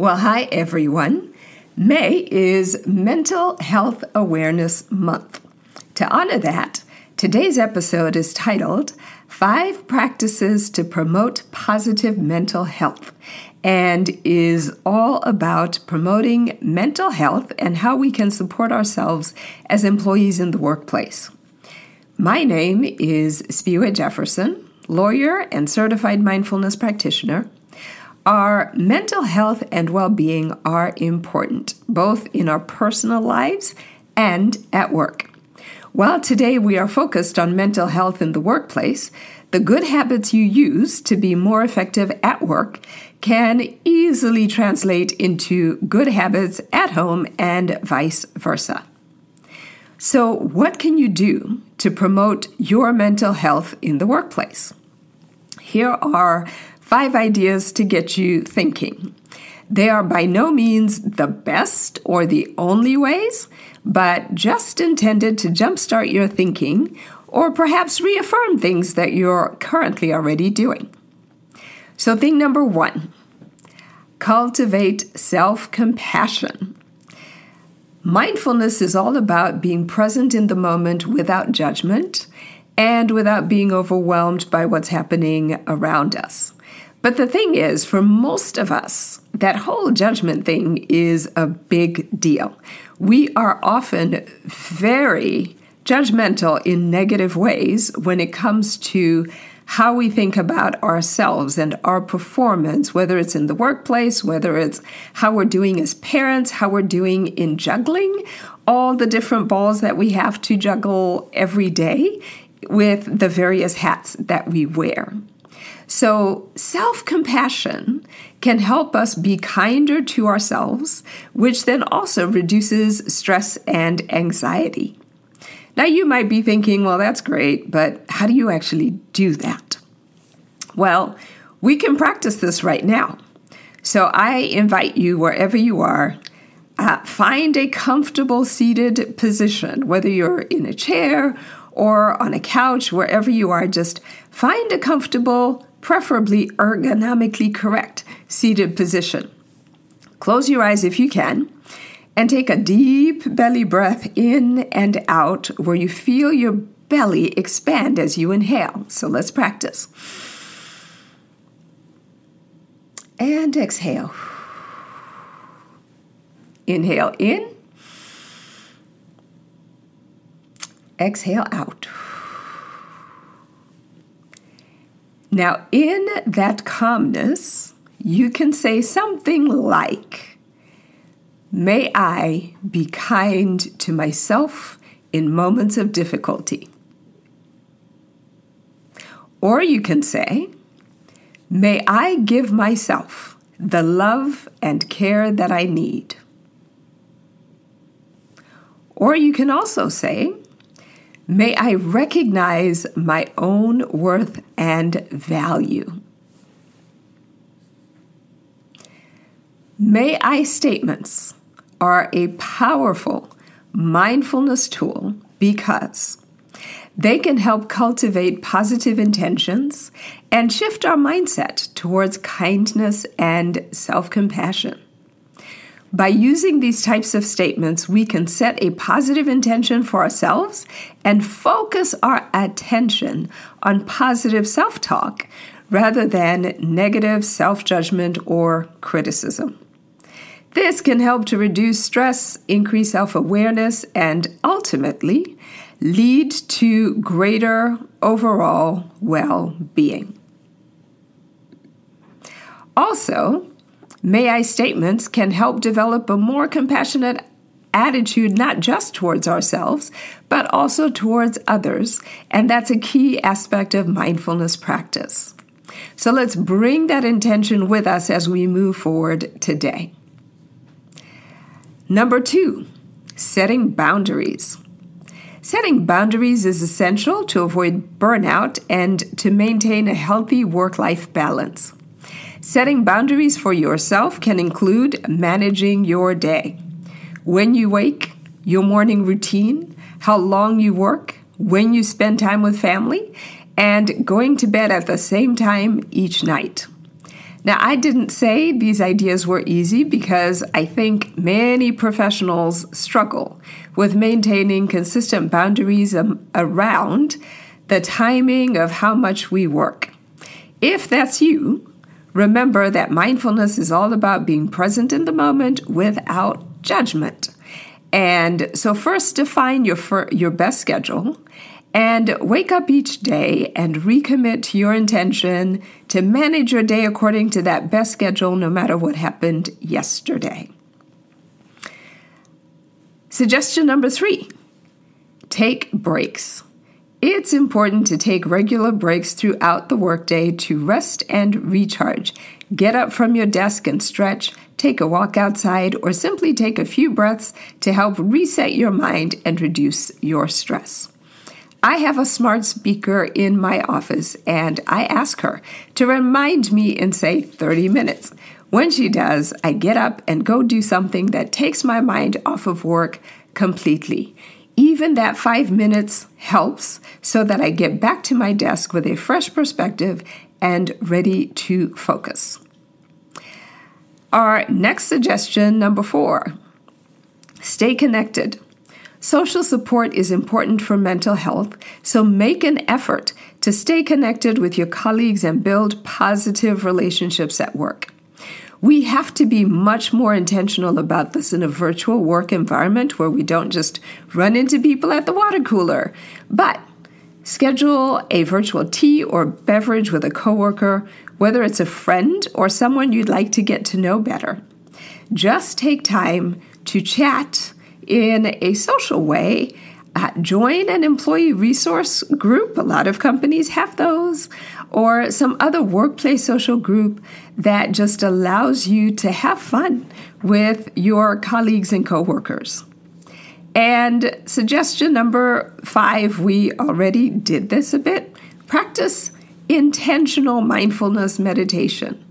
Well, hi everyone. May is Mental Health Awareness Month. To honor that, today's episode is titled Five Practices to Promote Positive Mental Health and is all about promoting mental health and how we can support ourselves as employees in the workplace. My name is Spiwa Jefferson, lawyer and certified mindfulness practitioner. Our mental health and well being are important, both in our personal lives and at work. While today we are focused on mental health in the workplace, the good habits you use to be more effective at work can easily translate into good habits at home and vice versa. So, what can you do to promote your mental health in the workplace? Here are five ideas to get you thinking. They are by no means the best or the only ways, but just intended to jumpstart your thinking or perhaps reaffirm things that you're currently already doing. So, thing number one cultivate self compassion. Mindfulness is all about being present in the moment without judgment and without being overwhelmed by what's happening around us. But the thing is, for most of us, that whole judgment thing is a big deal. We are often very judgmental in negative ways when it comes to how we think about ourselves and our performance, whether it's in the workplace, whether it's how we're doing as parents, how we're doing in juggling, all the different balls that we have to juggle every day with the various hats that we wear. So, self compassion can help us be kinder to ourselves, which then also reduces stress and anxiety. Now, you might be thinking, well, that's great, but how do you actually do that? Well, we can practice this right now. So, I invite you, wherever you are, uh, find a comfortable seated position, whether you're in a chair or on a couch, wherever you are, just find a comfortable preferably ergonomically correct seated position. Close your eyes if you can and take a deep belly breath in and out where you feel your belly expand as you inhale. So let's practice. And exhale. Inhale in. Exhale out. Now, in that calmness, you can say something like, May I be kind to myself in moments of difficulty. Or you can say, May I give myself the love and care that I need. Or you can also say, May I recognize my own worth and value. May I statements are a powerful mindfulness tool because they can help cultivate positive intentions and shift our mindset towards kindness and self compassion. By using these types of statements, we can set a positive intention for ourselves and focus our attention on positive self talk rather than negative self judgment or criticism. This can help to reduce stress, increase self awareness, and ultimately lead to greater overall well being. Also, May I statements can help develop a more compassionate attitude, not just towards ourselves, but also towards others. And that's a key aspect of mindfulness practice. So let's bring that intention with us as we move forward today. Number two, setting boundaries. Setting boundaries is essential to avoid burnout and to maintain a healthy work life balance. Setting boundaries for yourself can include managing your day. When you wake, your morning routine, how long you work, when you spend time with family, and going to bed at the same time each night. Now, I didn't say these ideas were easy because I think many professionals struggle with maintaining consistent boundaries around the timing of how much we work. If that's you, remember that mindfulness is all about being present in the moment without judgment. And so, first, define your, your best schedule and wake up each day and recommit to your intention to manage your day according to that best schedule, no matter what happened yesterday. Suggestion number three take breaks. It's important to take regular breaks throughout the workday to rest and recharge. Get up from your desk and stretch, take a walk outside, or simply take a few breaths to help reset your mind and reduce your stress. I have a smart speaker in my office and I ask her to remind me in, say, 30 minutes. When she does, I get up and go do something that takes my mind off of work completely. Even that five minutes helps so that I get back to my desk with a fresh perspective and ready to focus. Our next suggestion, number four stay connected. Social support is important for mental health, so make an effort to stay connected with your colleagues and build positive relationships at work. We have to be much more intentional about this in a virtual work environment where we don't just run into people at the water cooler, but schedule a virtual tea or beverage with a coworker, whether it's a friend or someone you'd like to get to know better. Just take time to chat in a social way. Join an employee resource group. A lot of companies have those, or some other workplace social group that just allows you to have fun with your colleagues and coworkers. And suggestion number five, we already did this a bit. Practice intentional mindfulness meditation.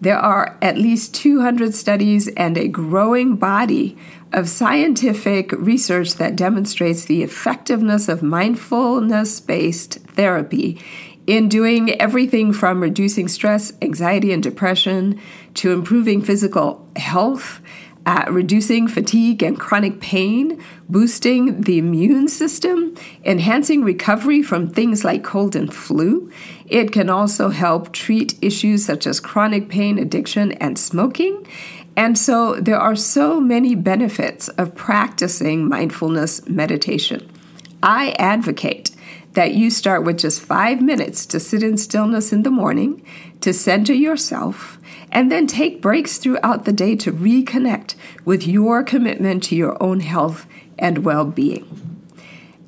There are at least 200 studies and a growing body of scientific research that demonstrates the effectiveness of mindfulness based therapy in doing everything from reducing stress, anxiety, and depression to improving physical health uh, reducing fatigue and chronic pain, boosting the immune system, enhancing recovery from things like cold and flu. It can also help treat issues such as chronic pain, addiction, and smoking. And so there are so many benefits of practicing mindfulness meditation. I advocate that you start with just five minutes to sit in stillness in the morning, to center yourself, and then take breaks throughout the day to reconnect with your commitment to your own health and well being.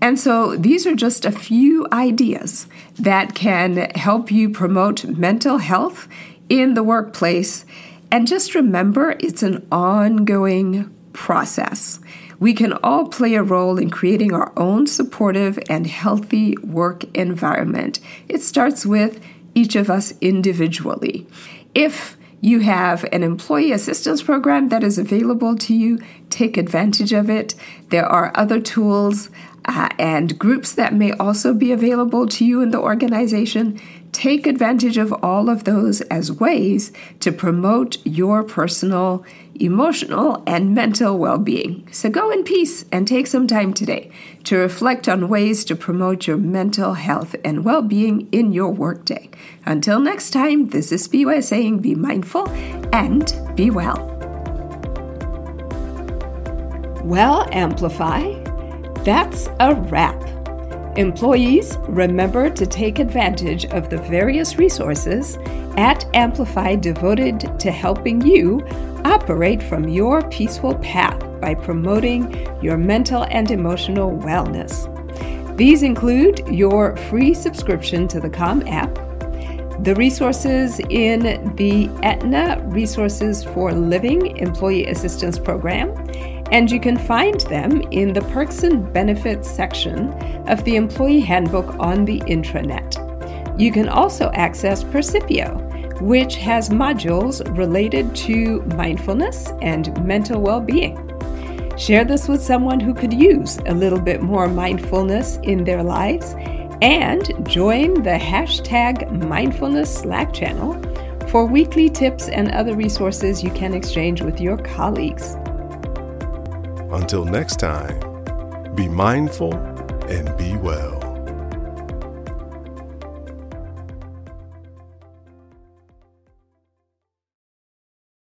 And so these are just a few ideas that can help you promote mental health in the workplace. And just remember, it's an ongoing process. We can all play a role in creating our own supportive and healthy work environment. It starts with each of us individually. If you have an employee assistance program that is available to you. Take advantage of it. There are other tools uh, and groups that may also be available to you in the organization. Take advantage of all of those as ways to promote your personal, emotional, and mental well being. So go in peace and take some time today to reflect on ways to promote your mental health and well being in your workday. Until next time, this is BY saying be mindful and be well. Well, Amplify, that's a wrap. Employees, remember to take advantage of the various resources at Amplify devoted to helping you operate from your peaceful path by promoting your mental and emotional wellness. These include your free subscription to the Calm app the resources in the Aetna Resources for Living Employee Assistance Program, and you can find them in the Perks and Benefits section of the Employee Handbook on the intranet. You can also access Percipio, which has modules related to mindfulness and mental well being. Share this with someone who could use a little bit more mindfulness in their lives and join the hashtag mindfulness Slack channel for weekly tips and other resources you can exchange with your colleagues. Until next time, be mindful and be well.